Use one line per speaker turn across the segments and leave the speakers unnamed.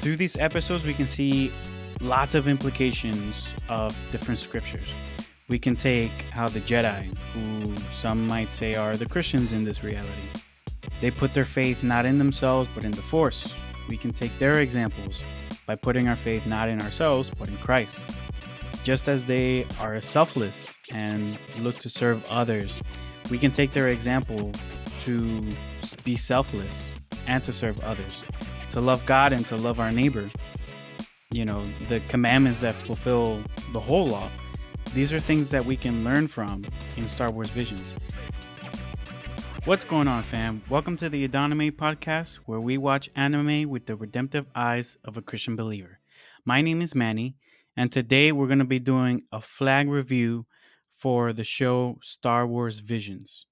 Through these episodes, we can see lots of implications of different scriptures. We can take how the Jedi, who some might say are the Christians in this reality, they put their faith not in themselves but in the Force. We can take their examples by putting our faith not in ourselves but in Christ. Just as they are selfless and look to serve others, we can take their example to be selfless and to serve others, to love God and to love our neighbor. You know, the commandments that fulfill the whole law. These are things that we can learn from in Star Wars Visions. What's going on, fam? Welcome to the Adonime podcast, where we watch anime with the redemptive eyes of a Christian believer. My name is Manny, and today we're going to be doing a flag review for the show Star Wars Visions.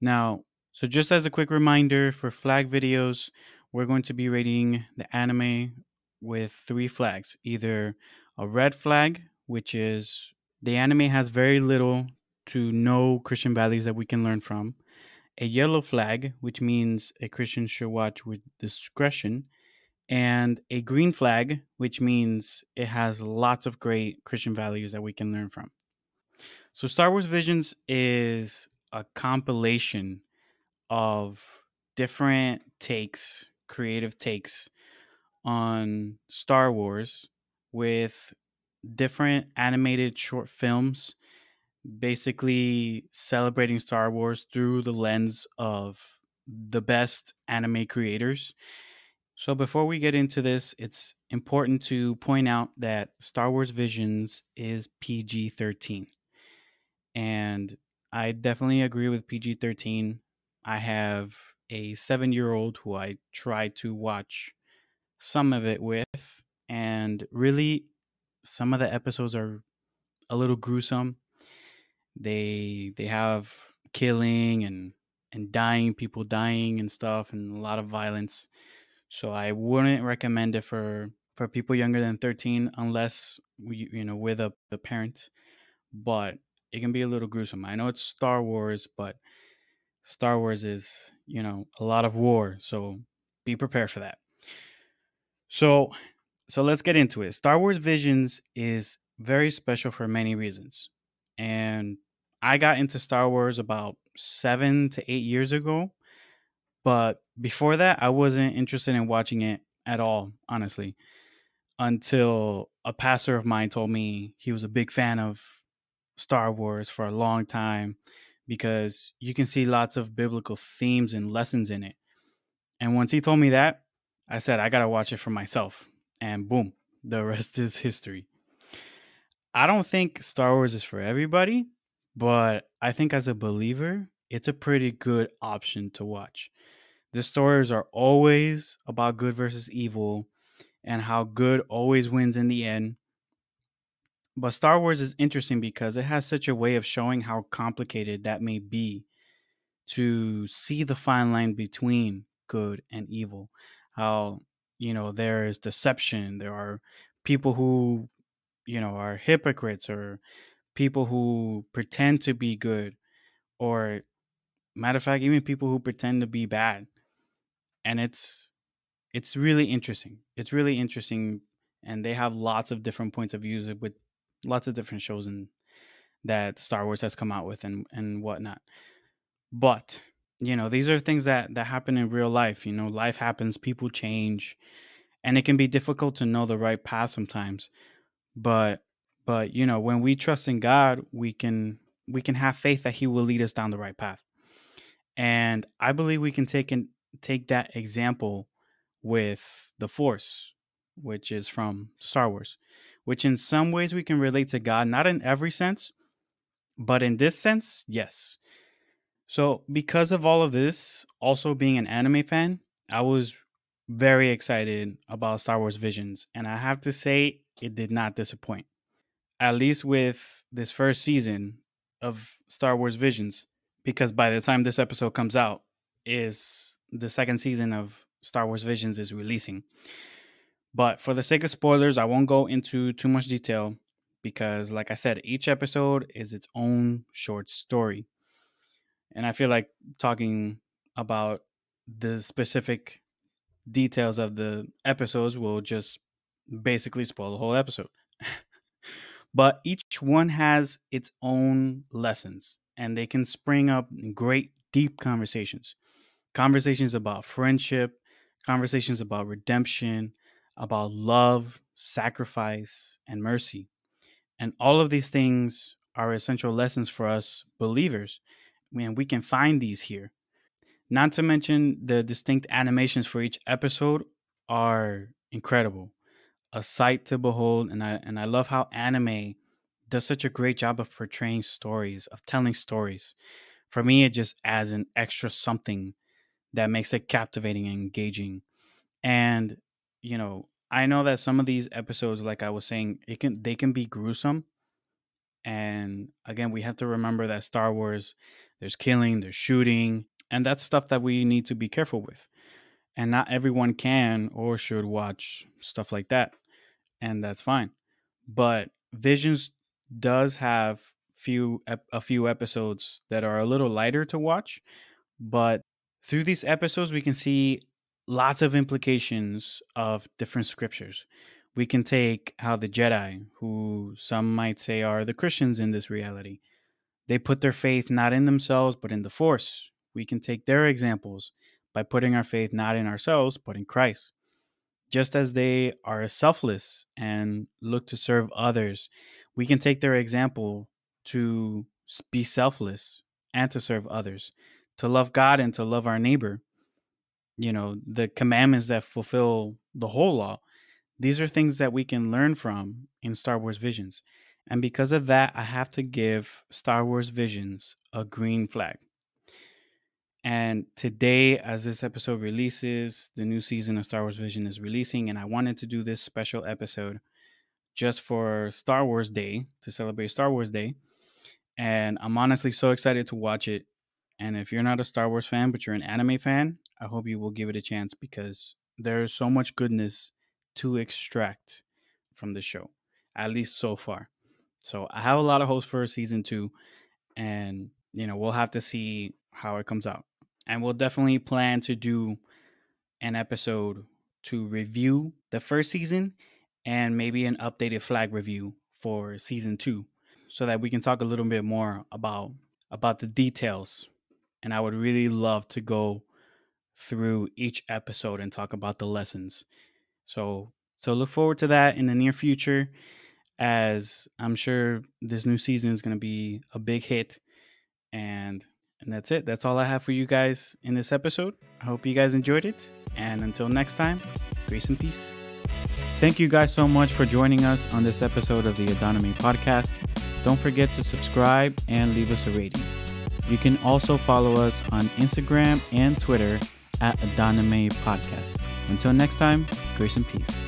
Now, so just as a quick reminder for flag videos, we're going to be rating the anime with three flags either a red flag, which is the anime has very little to no Christian values that we can learn from a yellow flag, which means a Christian should watch with discretion, and a green flag, which means it has lots of great Christian values that we can learn from. So, Star Wars Visions is a compilation of different takes, creative takes on Star Wars with different animated short films basically celebrating Star Wars through the lens of the best anime creators. So, before we get into this, it's important to point out that Star Wars Visions is PG 13. And I definitely agree with PG 13. I have a seven year old who I try to watch some of it with, and really, some of the episodes are a little gruesome. They they have killing and and dying people dying and stuff and a lot of violence. So i wouldn't recommend it for for people younger than 13 unless you know with a, a parent but it can be a little gruesome. I know it's star wars but star wars is you know a lot of war so be prepared for that so so let's get into it star wars visions is very special for many reasons and I got into Star Wars about seven to eight years ago. But before that, I wasn't interested in watching it at all, honestly, until a pastor of mine told me he was a big fan of Star Wars for a long time because you can see lots of biblical themes and lessons in it. And once he told me that, I said, I got to watch it for myself. And boom, the rest is history. I don't think Star Wars is for everybody, but I think as a believer, it's a pretty good option to watch. The stories are always about good versus evil and how good always wins in the end. But Star Wars is interesting because it has such a way of showing how complicated that may be to see the fine line between good and evil. How, you know, there is deception, there are people who, you know, are hypocrites or people who pretend to be good or matter of fact even people who pretend to be bad and it's it's really interesting it's really interesting and they have lots of different points of views with lots of different shows and that star wars has come out with and and whatnot. But you know these are things that that happen in real life you know life happens people change and it can be difficult to know the right path sometimes. But but you know when we trust in god we can we can have faith that he will lead us down the right path. And i believe we can take and take that example with the force which is from star wars which in some ways we can relate to god not in every sense but in this sense yes so because of all of this also being an anime fan i was very excited about star wars visions and i have to say it did not disappoint at least with this first season of Star Wars Visions, because by the time this episode comes out, is the second season of Star Wars Visions is releasing. But for the sake of spoilers, I won't go into too much detail because, like I said, each episode is its own short story. And I feel like talking about the specific details of the episodes will just basically spoil the whole episode. but each one has its own lessons and they can spring up great deep conversations. Conversations about friendship, conversations about redemption, about love, sacrifice, and mercy. And all of these things are essential lessons for us believers. And we can find these here. Not to mention the distinct animations for each episode are incredible. A sight to behold and I and I love how anime does such a great job of portraying stories, of telling stories. For me it just adds an extra something that makes it captivating and engaging. And you know, I know that some of these episodes like I was saying, it can they can be gruesome. And again, we have to remember that Star Wars there's killing, there's shooting, and that's stuff that we need to be careful with and not everyone can or should watch stuff like that and that's fine but visions does have few a few episodes that are a little lighter to watch but through these episodes we can see lots of implications of different scriptures we can take how the jedi who some might say are the christians in this reality they put their faith not in themselves but in the force we can take their examples by putting our faith not in ourselves, but in Christ. Just as they are selfless and look to serve others, we can take their example to be selfless and to serve others, to love God and to love our neighbor. You know, the commandments that fulfill the whole law. These are things that we can learn from in Star Wars Visions. And because of that, I have to give Star Wars Visions a green flag. And today, as this episode releases, the new season of Star Wars Vision is releasing. And I wanted to do this special episode just for Star Wars Day to celebrate Star Wars Day. And I'm honestly so excited to watch it. And if you're not a Star Wars fan, but you're an anime fan, I hope you will give it a chance because there's so much goodness to extract from the show, at least so far. So I have a lot of hopes for season two. And, you know, we'll have to see how it comes out and we'll definitely plan to do an episode to review the first season and maybe an updated flag review for season 2 so that we can talk a little bit more about about the details and I would really love to go through each episode and talk about the lessons. So so look forward to that in the near future as I'm sure this new season is going to be a big hit and and that's it. That's all I have for you guys in this episode. I hope you guys enjoyed it. And until next time, grace and peace. Thank you guys so much for joining us on this episode of the Adonime podcast. Don't forget to subscribe and leave us a rating. You can also follow us on Instagram and Twitter at Adonime Podcast. Until next time, grace and peace.